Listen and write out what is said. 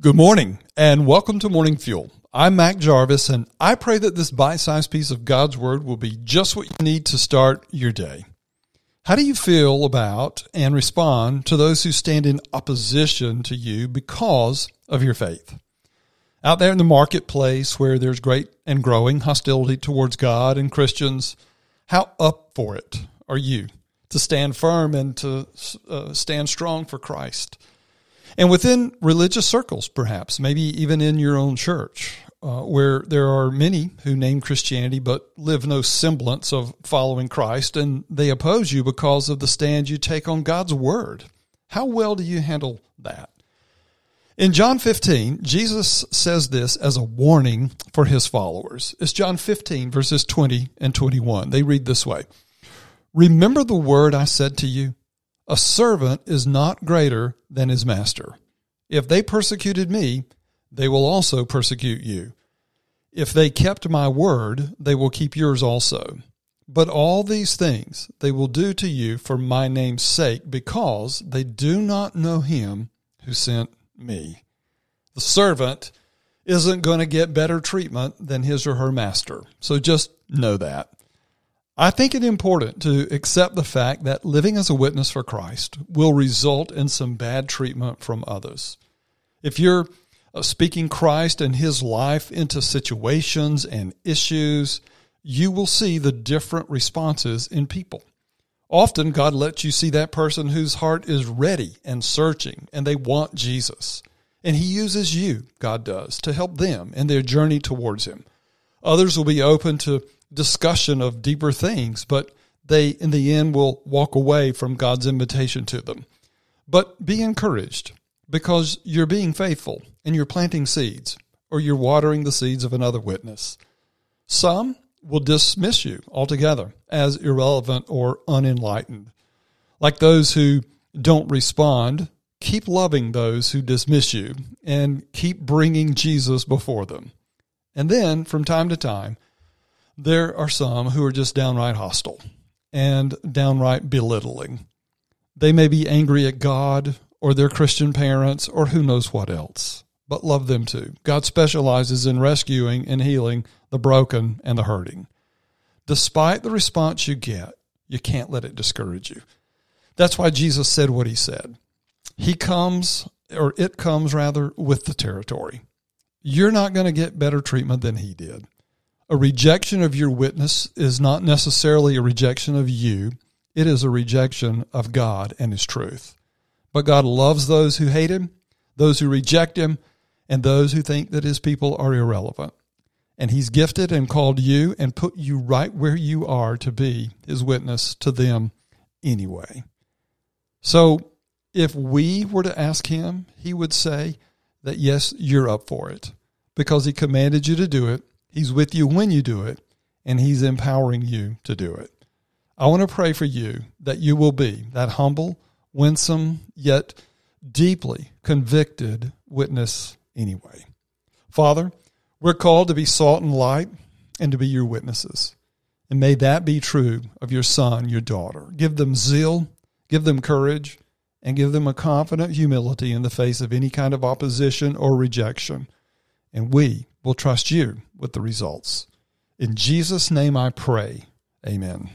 Good morning and welcome to Morning Fuel. I'm Mac Jarvis and I pray that this bite sized piece of God's Word will be just what you need to start your day. How do you feel about and respond to those who stand in opposition to you because of your faith? Out there in the marketplace where there's great and growing hostility towards God and Christians, how up for it are you to stand firm and to uh, stand strong for Christ? And within religious circles, perhaps, maybe even in your own church, uh, where there are many who name Christianity but live no semblance of following Christ, and they oppose you because of the stand you take on God's word. How well do you handle that? In John 15, Jesus says this as a warning for his followers. It's John 15, verses 20 and 21. They read this way Remember the word I said to you a servant is not greater than his master. If they persecuted me, they will also persecute you. If they kept my word, they will keep yours also. But all these things they will do to you for my name's sake, because they do not know him who sent me. The servant isn't going to get better treatment than his or her master. So just know that. I think it important to accept the fact that living as a witness for Christ will result in some bad treatment from others. If you're uh, speaking Christ and his life into situations and issues, you will see the different responses in people. Often, God lets you see that person whose heart is ready and searching, and they want Jesus. And He uses you, God does, to help them in their journey towards Him. Others will be open to discussion of deeper things, but they, in the end, will walk away from God's invitation to them. But be encouraged because you're being faithful and you're planting seeds or you're watering the seeds of another witness. Some will dismiss you altogether as irrelevant or unenlightened. Like those who don't respond, keep loving those who dismiss you and keep bringing Jesus before them. And then, from time to time, there are some who are just downright hostile and downright belittling. They may be angry at God or their Christian parents or who knows what else, but love them too. God specializes in rescuing and healing the broken and the hurting. Despite the response you get, you can't let it discourage you. That's why Jesus said what he said. He comes, or it comes rather, with the territory. You're not going to get better treatment than he did. A rejection of your witness is not necessarily a rejection of you, it is a rejection of God and His truth. But God loves those who hate Him, those who reject Him, and those who think that His people are irrelevant. And He's gifted and called you and put you right where you are to be His witness to them anyway. So if we were to ask Him, He would say that yes, you're up for it because He commanded you to do it He's with you when you do it, and He's empowering you to do it. I want to pray for you that you will be that humble, winsome, yet deeply convicted witness anyway. Father, we're called to be salt and light and to be your witnesses. And may that be true of your son, your daughter. Give them zeal, give them courage, and give them a confident humility in the face of any kind of opposition or rejection. And we will trust you with the results. In Jesus' name I pray. Amen.